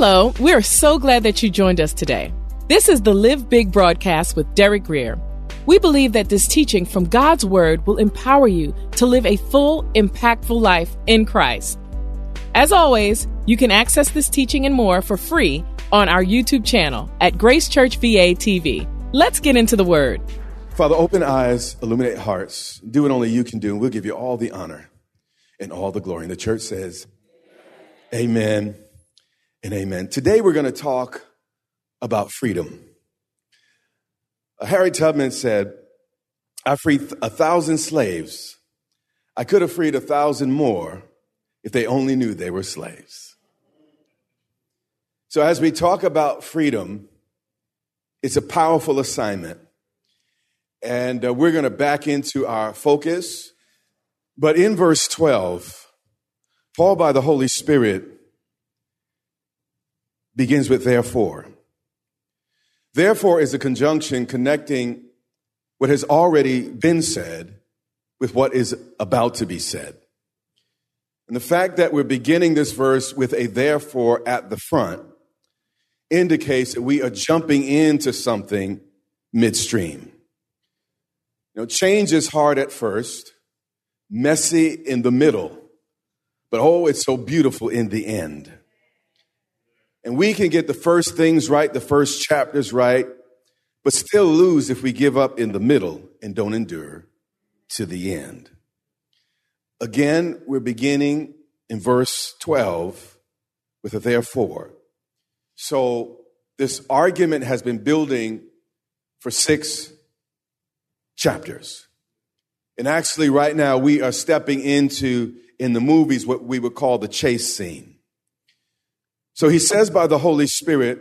Hello, we're so glad that you joined us today. This is the Live Big broadcast with Derek Grier. We believe that this teaching from God's Word will empower you to live a full, impactful life in Christ. As always, you can access this teaching and more for free on our YouTube channel at Grace Church VA TV. Let's get into the Word. Father, open eyes, illuminate hearts. Do what only you can do, and we'll give you all the honor and all the glory. And the church says, Amen and amen. Today we're going to talk about freedom. Uh, Harriet Tubman said, I freed a thousand slaves. I could have freed a thousand more if they only knew they were slaves. So, as we talk about freedom, it's a powerful assignment. And uh, we're going to back into our focus. But in verse 12, Paul, by the Holy Spirit, begins with therefore. Therefore is a conjunction connecting what has already been said with what is about to be said. And the fact that we're beginning this verse with a therefore at the front indicates that we are jumping into something midstream. You know, change is hard at first, messy in the middle, but oh, it's so beautiful in the end. And we can get the first things right, the first chapters right, but still lose if we give up in the middle and don't endure to the end. Again, we're beginning in verse 12 with a therefore. So this argument has been building for six chapters. And actually, right now, we are stepping into, in the movies, what we would call the chase scene. So he says by the Holy Spirit,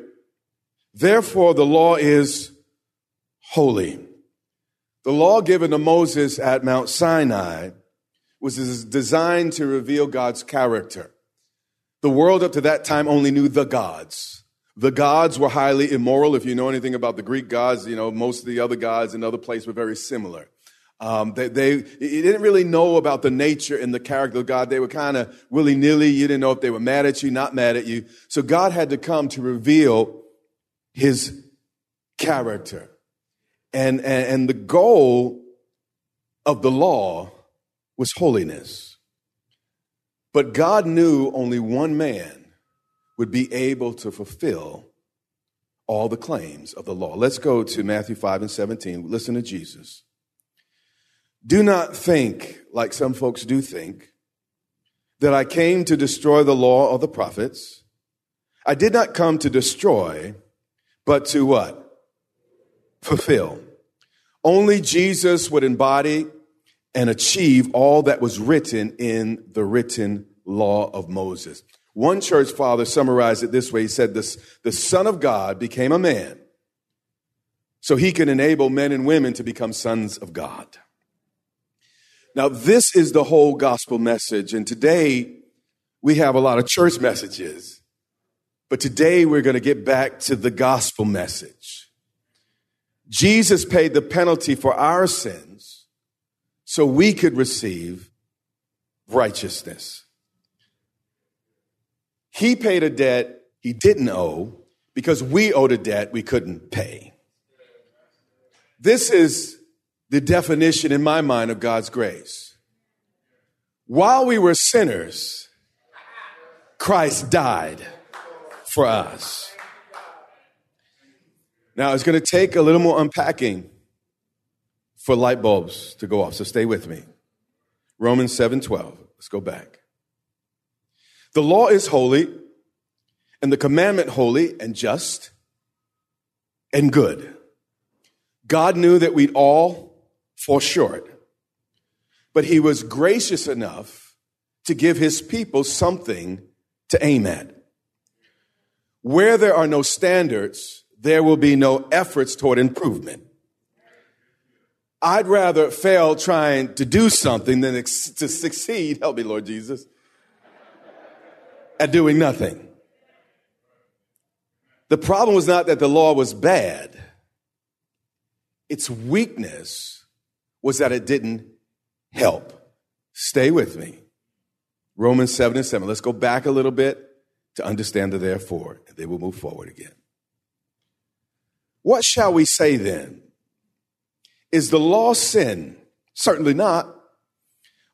therefore the law is holy. The law given to Moses at Mount Sinai was designed to reveal God's character. The world up to that time only knew the gods. The gods were highly immoral. If you know anything about the Greek gods, you know, most of the other gods in other places were very similar. Um, they, they you didn't really know about the nature and the character of God. They were kind of willy nilly. You didn't know if they were mad at you, not mad at you. So God had to come to reveal his character. And, and, and the goal of the law was holiness. But God knew only one man would be able to fulfill all the claims of the law. Let's go to Matthew 5 and 17. Listen to Jesus. Do not think, like some folks do think, that I came to destroy the law of the prophets. I did not come to destroy, but to what? Fulfill. Only Jesus would embody and achieve all that was written in the written law of Moses. One church father summarized it this way. He said, this, the son of God became a man so he can enable men and women to become sons of God. Now, this is the whole gospel message. And today we have a lot of church messages, but today we're going to get back to the gospel message. Jesus paid the penalty for our sins so we could receive righteousness. He paid a debt he didn't owe because we owed a debt we couldn't pay. This is the definition in my mind of God's grace. While we were sinners, Christ died for us. Now, it's going to take a little more unpacking for light bulbs to go off, so stay with me. Romans 7:12. Let's go back. The law is holy, and the commandment holy and just and good. God knew that we'd all fall short, but he was gracious enough to give his people something to aim at. Where there are no standards, there will be no efforts toward improvement. I'd rather fail trying to do something than to succeed, help me, Lord Jesus, at doing nothing. The problem was not that the law was bad, its weakness was that it didn't help. Stay with me. Romans 7 and 7. Let's go back a little bit to understand the therefore, and then we'll move forward again. What shall we say then? Is the law sin? Certainly not.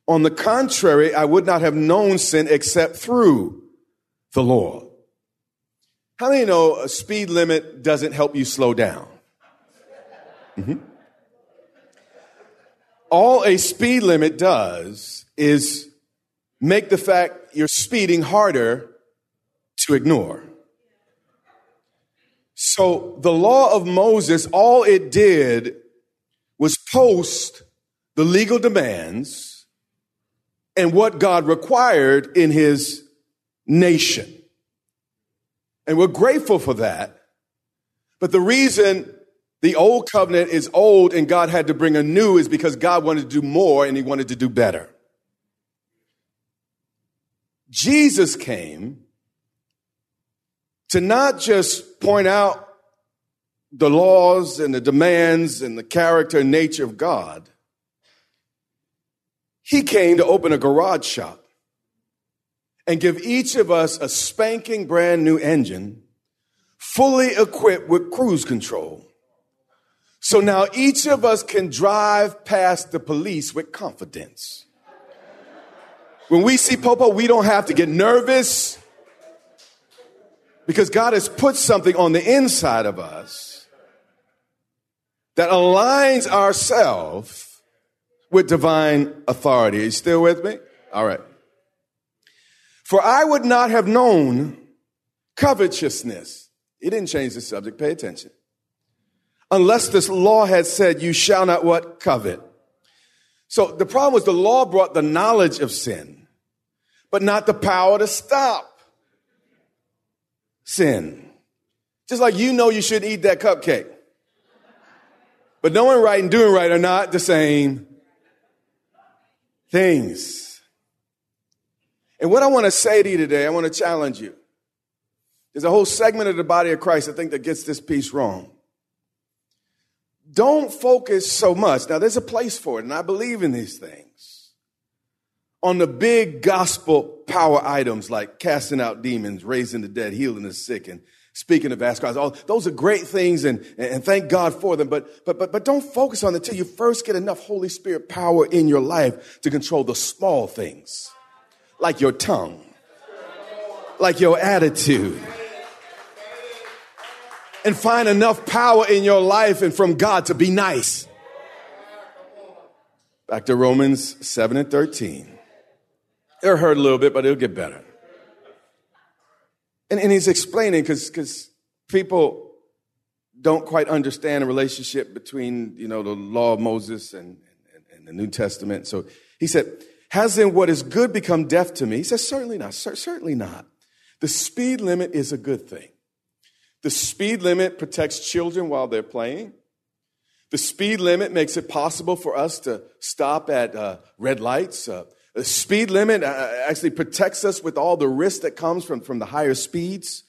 On the contrary, I would not have known sin except through the law. How many know a speed limit doesn't help you slow down? Mm-hmm. All a speed limit does is make the fact you're speeding harder to ignore. So the law of Moses, all it did was post the legal demands and what God required in his nation. And we're grateful for that. But the reason the old covenant is old and God had to bring a new is because God wanted to do more and he wanted to do better. Jesus came to not just point out the laws and the demands and the character and nature of God. He came to open a garage shop and give each of us a spanking brand new engine, fully equipped with cruise control. So now each of us can drive past the police with confidence. When we see Popo, we don't have to get nervous because God has put something on the inside of us that aligns ourselves with divine authority. Are you still with me? All right. For I would not have known covetousness. He didn't change the subject. Pay attention. Unless this law had said, you shall not what? Covet. So the problem was the law brought the knowledge of sin, but not the power to stop sin. Just like you know you shouldn't eat that cupcake. But knowing right and doing right are not the same things. And what I want to say to you today, I want to challenge you. There's a whole segment of the body of Christ, I think, that gets this piece wrong. Don't focus so much. Now, there's a place for it, and I believe in these things. On the big gospel power items like casting out demons, raising the dead, healing the sick, and speaking of vast crowds. All those are great things, and, and thank God for them. But but but but don't focus on it until you first get enough Holy Spirit power in your life to control the small things, like your tongue, like your attitude and find enough power in your life and from God to be nice. Back to Romans 7 and 13. It'll hurt a little bit, but it'll get better. And, and he's explaining because people don't quite understand the relationship between, you know, the law of Moses and, and, and the New Testament. So he said, has then what is good become death to me? He says, certainly not. Certainly not. The speed limit is a good thing. The speed limit protects children while they're playing. The speed limit makes it possible for us to stop at uh, red lights. Uh, the speed limit uh, actually protects us with all the risk that comes from, from the higher speeds.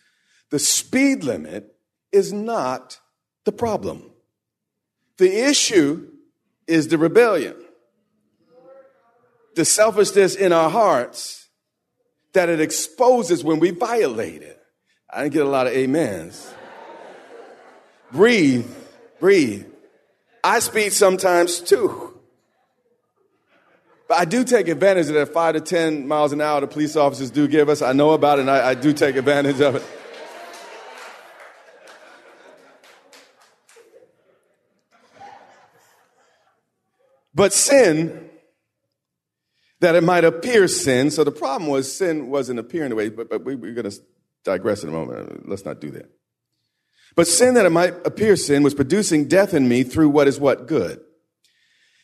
The speed limit is not the problem. The issue is the rebellion, the selfishness in our hearts that it exposes when we violate it. I didn't get a lot of amens. breathe, breathe. I speed sometimes too. But I do take advantage of that five to 10 miles an hour the police officers do give us. I know about it and I, I do take advantage of it. But sin, that it might appear sin. So the problem was sin wasn't appearing the way, but, but we, we're going to digress in a moment. Let's not do that. But sin that it might appear sin was producing death in me through what is what? Good.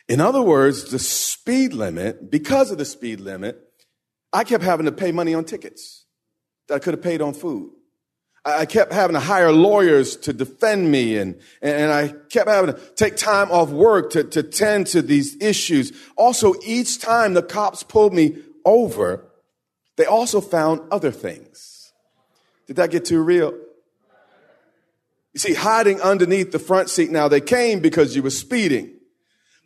In other words, the speed limit, because of the speed limit, I kept having to pay money on tickets that I could have paid on food. I kept having to hire lawyers to defend me and, and I kept having to take time off work to, to tend to these issues. Also, each time the cops pulled me over, they also found other things. Did that get too real? You see, hiding underneath the front seat now, they came because you were speeding.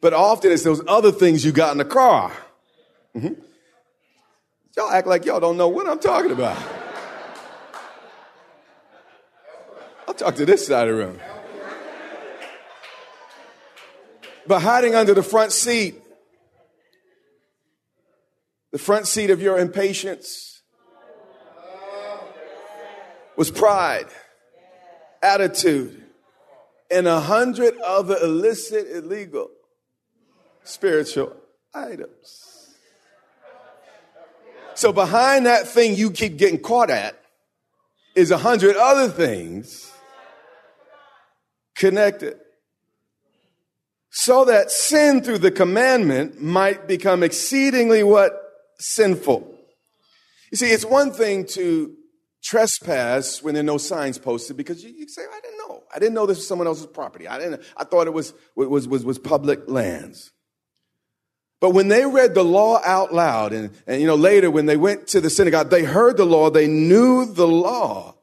But often it's those other things you got in the car. Mm-hmm. Y'all act like y'all don't know what I'm talking about. I'll talk to this side of the room. But hiding under the front seat, the front seat of your impatience was pride, attitude, and a hundred other illicit, illegal, spiritual items. So behind that thing you keep getting caught at is a hundred other things connected. So that sin through the commandment might become exceedingly what? Sinful. You see, it's one thing to trespass when there are no signs posted because you, you say, I didn't know. I didn't know this was someone else's property. I didn't, I thought it was, was, was, was public lands. But when they read the law out loud and, and, you know, later when they went to the synagogue, they heard the law, they knew the law.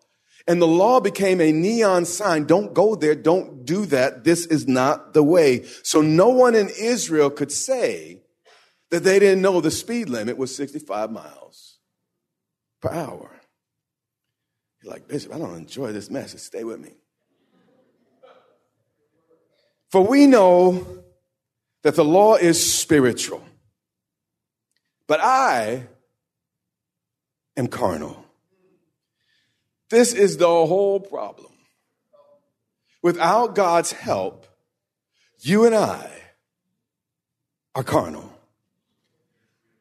And the law became a neon sign. Don't go there. Don't do that. This is not the way. So no one in Israel could say that they didn't know the speed limit was 65 miles per hour. You're like, Bishop, I don't enjoy this message. Stay with me. For we know that the law is spiritual, but I am carnal. This is the whole problem. Without God's help, you and I are carnal.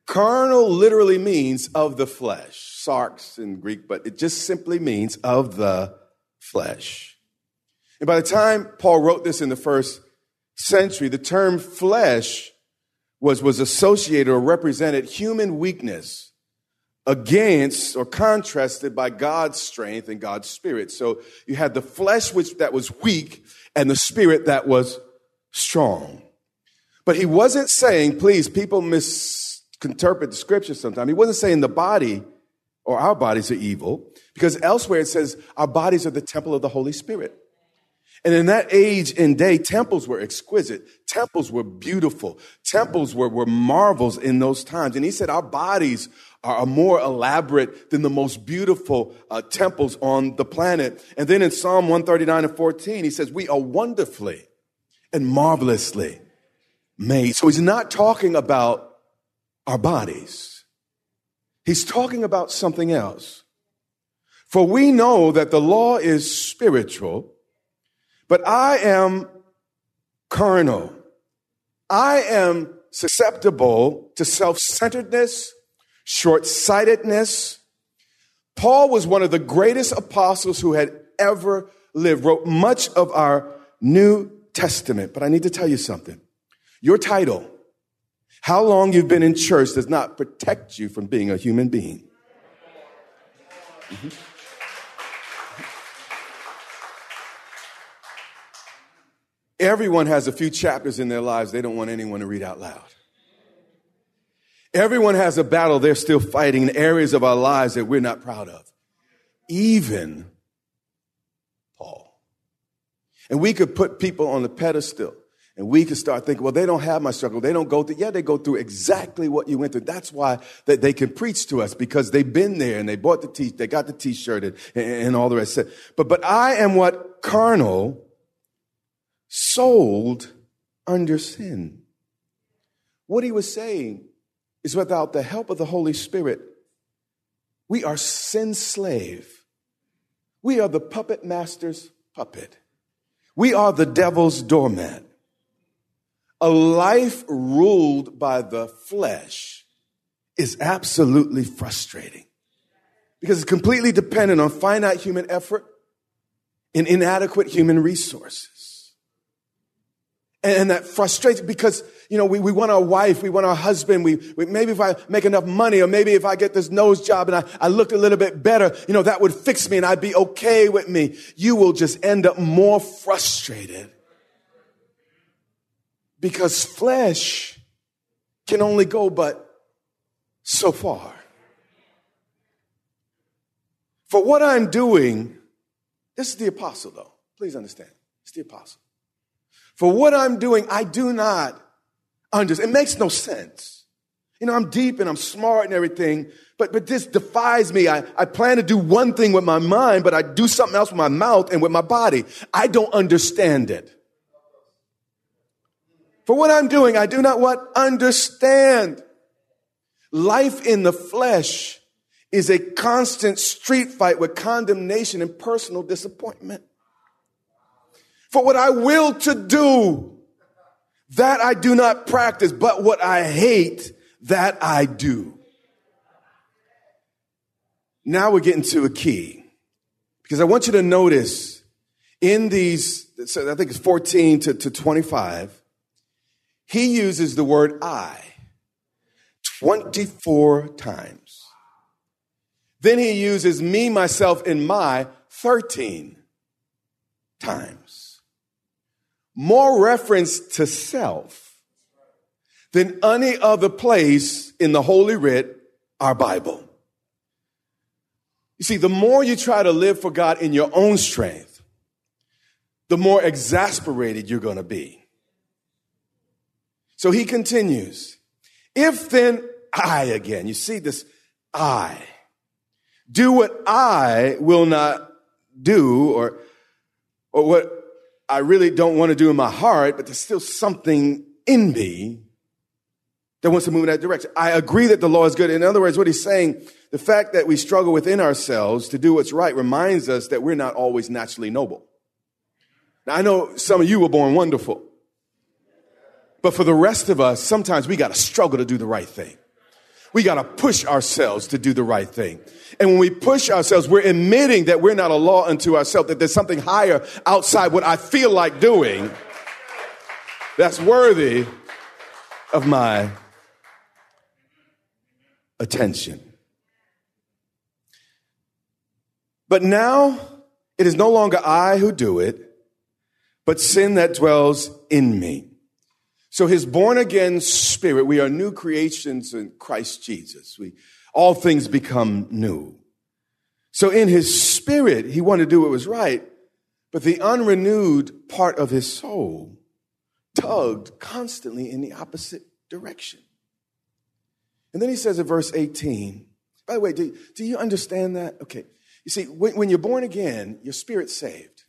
Carnal literally means of the flesh, sarx in Greek, but it just simply means of the flesh. And by the time Paul wrote this in the first century, the term flesh was, was associated or represented human weakness against or contrasted by God's strength and God's spirit. So you had the flesh which that was weak and the spirit that was strong. But he wasn't saying, please, people misinterpret the scripture sometimes. He wasn't saying the body or our bodies are evil because elsewhere it says our bodies are the temple of the Holy Spirit. And in that age and day, temples were exquisite. Temples were beautiful. Temples were, were marvels in those times. And he said our bodies are more elaborate than the most beautiful uh, temples on the planet. And then in Psalm 139 and 14, he says, we are wonderfully and marvelously made. So he's not talking about our bodies. He's talking about something else. For we know that the law is spiritual, but I am carnal. I am susceptible to self-centeredness, short sightedness. Paul was one of the greatest apostles who had ever lived, wrote much of our New Testament. But I need to tell you something. Your title, how long you've been in church, does not protect you from being a human being. Mm-hmm. Everyone has a few chapters in their lives they don't want anyone to read out loud. Everyone has a battle they're still fighting in areas of our lives that we're not proud of. Even Paul. And we could put people on the pedestal and we can start thinking, well, they don't have my struggle. They don't go through. Yeah, they go through exactly what you went through. That's why that they can preach to us because they've been there and they bought the t, they got the t-shirt and, and all the rest. But, but I am what carnal, sold under sin. What he was saying is without the help of the Holy Spirit, we are sin slave. We are the puppet master's puppet. We are the devil's doormat. A life ruled by the flesh is absolutely frustrating because it's completely dependent on finite human effort and inadequate human resources. And that frustrates because, you know, we, we want our wife, we want our husband, we, we, maybe if I make enough money or maybe if I get this nose job and I, I look a little bit better, you know, that would fix me and I'd be okay with me. You will just end up more frustrated because flesh can only go but so far. For what I'm doing, this is the apostle though. Please understand. It's the apostle. For what I'm doing, I do not understand. It makes no sense. You know, I'm deep and I'm smart and everything, but, but this defies me. I, I plan to do one thing with my mind, but I do something else with my mouth and with my body. I don't understand it. For what I'm doing, I do not what? Understand. Life in the flesh is a constant street fight with condemnation and personal disappointment. For what I will to do, that I do not practice, but what I hate, that I do. Now we're getting to a key because I want you to notice in these, I think it's 14 to, to 25, he uses the word I 24 times. Then he uses me, myself, and my 13 times. More reference to self than any other place in the Holy Writ, our Bible. You see, the more you try to live for God in your own strength, the more exasperated you're going to be. So he continues, if then I again, you see this I, do what I will not do or, or what I really don't want to do in my heart, but there's still something in me that wants to move in that direction. I agree that the law is good. In other words, what he's saying, the fact that we struggle within ourselves to do what's right reminds us that we're not always naturally noble. Now, I know some of you were born wonderful. But for the rest of us, sometimes we got to struggle to do the right thing. We got to push ourselves to do the right thing. And when we push ourselves, we're admitting that we're not a law unto ourselves, that there's something higher outside what I feel like doing that's worthy of my attention. But now it is no longer I who do it, but sin that dwells in me. So his born again spirit, we are new creations in Christ Jesus. We, all things become new. So in his spirit, he wanted to do what was right, but the unrenewed part of his soul tugged constantly in the opposite direction. And then he says in verse 18, by the way, do, do you understand that? Okay. You see, when, when you're born again, your spirit's saved.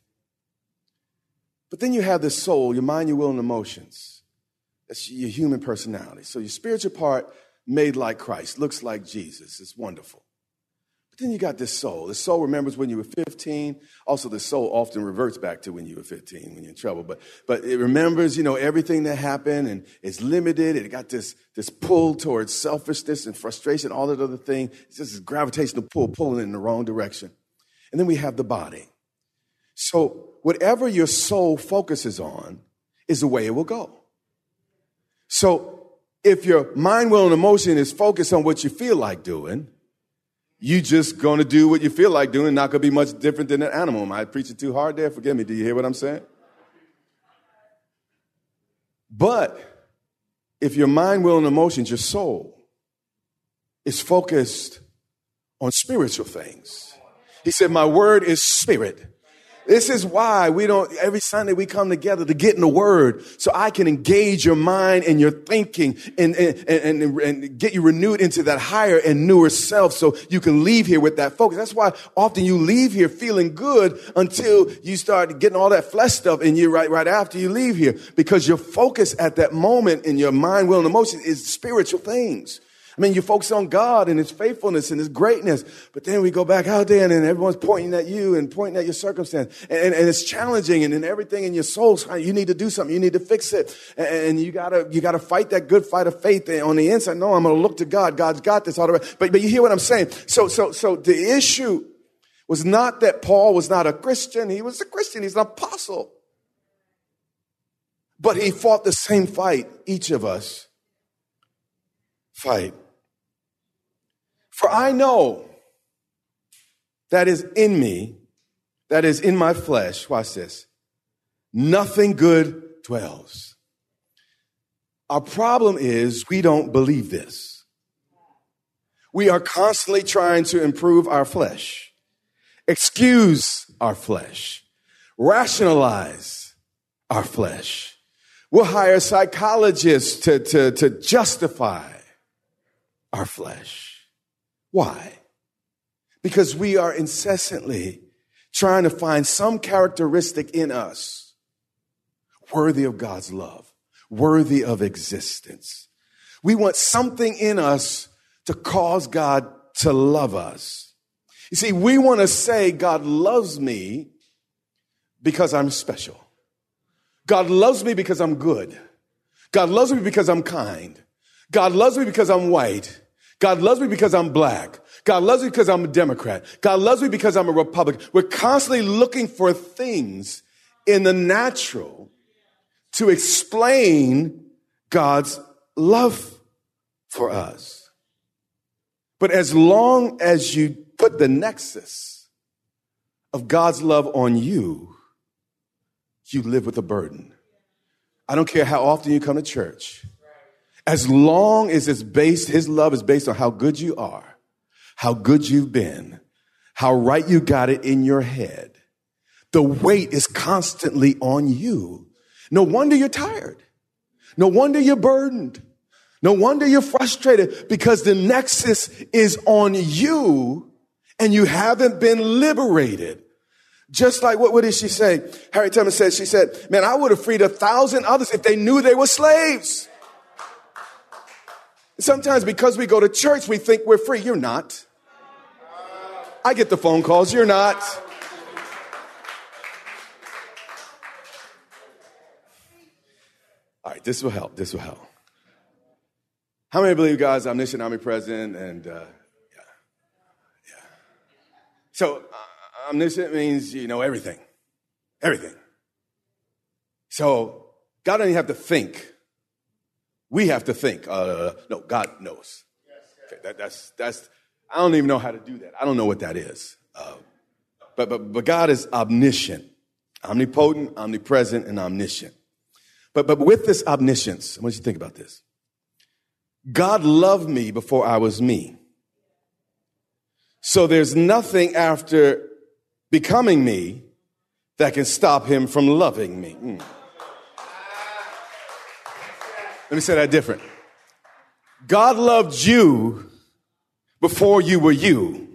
But then you have this soul, your mind, your will, and emotions. That's your human personality. So your spiritual part made like Christ, looks like Jesus. It's wonderful. But then you got this soul. The soul remembers when you were 15. Also, the soul often reverts back to when you were 15, when you're in trouble. But, but it remembers, you know, everything that happened and it's limited. It got this, this pull towards selfishness and frustration, all that other thing. It's just this gravitational pull, pulling in the wrong direction. And then we have the body. So whatever your soul focuses on is the way it will go. So if your mind, will, and emotion is focused on what you feel like doing, you just gonna do what you feel like doing, not gonna be much different than an animal. Am I preaching too hard there? Forgive me. Do you hear what I'm saying? But if your mind, will, and emotions, your soul, is focused on spiritual things. He said, My word is spirit this is why we don't, every Sunday we come together to get in the word so I can engage your mind and your thinking and, and, and, and, get you renewed into that higher and newer self so you can leave here with that focus. That's why often you leave here feeling good until you start getting all that flesh stuff in you right, right after you leave here because your focus at that moment in your mind, will, and emotion is spiritual things. I mean, you focus on God and His faithfulness and His greatness, but then we go back out there and then everyone's pointing at you and pointing at your circumstance. And, and, and it's challenging and everything in your soul, you need to do something. You need to fix it. And, and you gotta, you gotta fight that good fight of faith on the inside. No, I'm gonna look to God. God's got this all the way. But, but you hear what I'm saying? So, so, so the issue was not that Paul was not a Christian. He was a Christian. He's an apostle. But he fought the same fight each of us fight. For I know that is in me, that is in my flesh, watch this, nothing good dwells. Our problem is we don't believe this. We are constantly trying to improve our flesh, excuse our flesh, rationalize our flesh. We'll hire psychologists to, to, to justify our flesh. Why? Because we are incessantly trying to find some characteristic in us worthy of God's love, worthy of existence. We want something in us to cause God to love us. You see, we want to say God loves me because I'm special. God loves me because I'm good. God loves me because I'm kind. God loves me because I'm white. God loves me because I'm black. God loves me because I'm a Democrat. God loves me because I'm a Republican. We're constantly looking for things in the natural to explain God's love for us. But as long as you put the nexus of God's love on you, you live with a burden. I don't care how often you come to church. As long as it's based, his love is based on how good you are, how good you've been, how right you got it in your head. The weight is constantly on you. No wonder you're tired. No wonder you're burdened. No wonder you're frustrated because the nexus is on you and you haven't been liberated. Just like what, what did she say? Harriet Tubman said, she said, man, I would have freed a thousand others if they knew they were slaves. Sometimes because we go to church, we think we're free. You're not. I get the phone calls. You're not. All right, this will help. This will help. How many believe God's omniscient, omnipresent, and uh, yeah, yeah. So uh, omniscient means you know everything, everything. So God doesn't have to think. We have to think. Uh, no, God knows. Okay, that, that's, that's, I don't even know how to do that. I don't know what that is. Uh, but, but, but God is omniscient, omnipotent, omnipresent, and omniscient. But, but with this omniscience, I want you to think about this. God loved me before I was me. So there's nothing after becoming me that can stop him from loving me. Mm. Let me say that different. God loved you before you were you.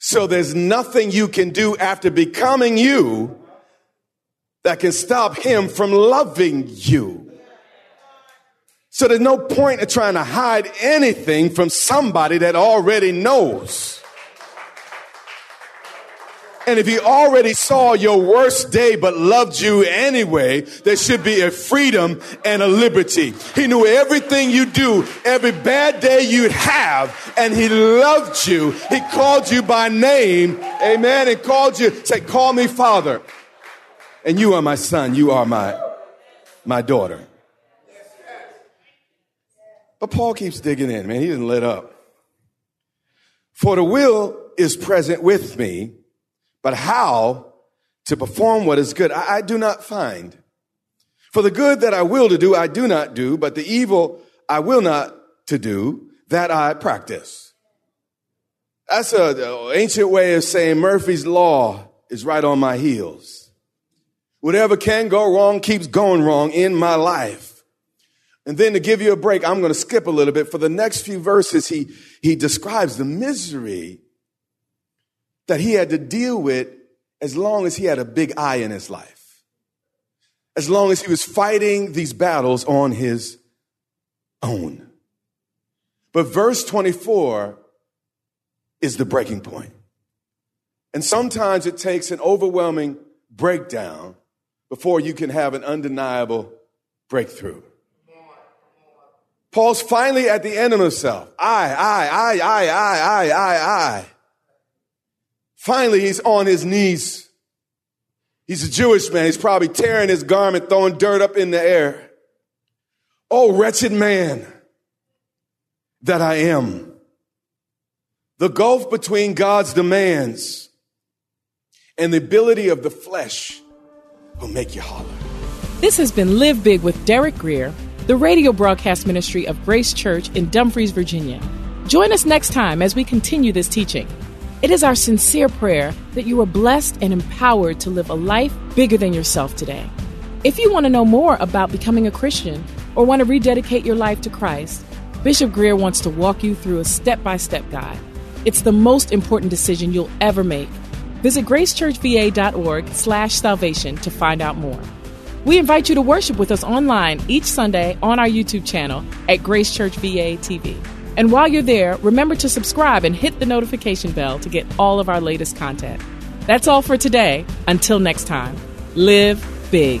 So there's nothing you can do after becoming you that can stop him from loving you. So there's no point in trying to hide anything from somebody that already knows. And if he already saw your worst day but loved you anyway, there should be a freedom and a liberty. He knew everything you do, every bad day you'd have, and he loved you. He called you by name, amen, and called you, say, call me father. And you are my son, you are my, my daughter. But Paul keeps digging in, man. He didn't let up. For the will is present with me but how to perform what is good, I, I do not find. For the good that I will to do, I do not do, but the evil I will not to do, that I practice. That's an ancient way of saying Murphy's Law is right on my heels. Whatever can go wrong keeps going wrong in my life. And then to give you a break, I'm going to skip a little bit. For the next few verses, he, he describes the misery that he had to deal with as long as he had a big eye in his life. As long as he was fighting these battles on his own. But verse 24 is the breaking point. And sometimes it takes an overwhelming breakdown before you can have an undeniable breakthrough. Paul's finally at the end of himself. I, I, I, I, I, I, I, I. Finally, he's on his knees. He's a Jewish man. He's probably tearing his garment, throwing dirt up in the air. Oh, wretched man that I am. The gulf between God's demands and the ability of the flesh will make you holler. This has been Live Big with Derek Grier, the radio broadcast ministry of Grace Church in Dumfries, Virginia. Join us next time as we continue this teaching. It is our sincere prayer that you are blessed and empowered to live a life bigger than yourself today. If you want to know more about becoming a Christian or want to rededicate your life to Christ, Bishop Grier wants to walk you through a step by step guide. It's the most important decision you'll ever make. Visit gracechurchva.org slash salvation to find out more. We invite you to worship with us online each Sunday on our YouTube channel at Grace Church VA TV. And while you're there, remember to subscribe and hit the notification bell to get all of our latest content. That's all for today. Until next time, live big.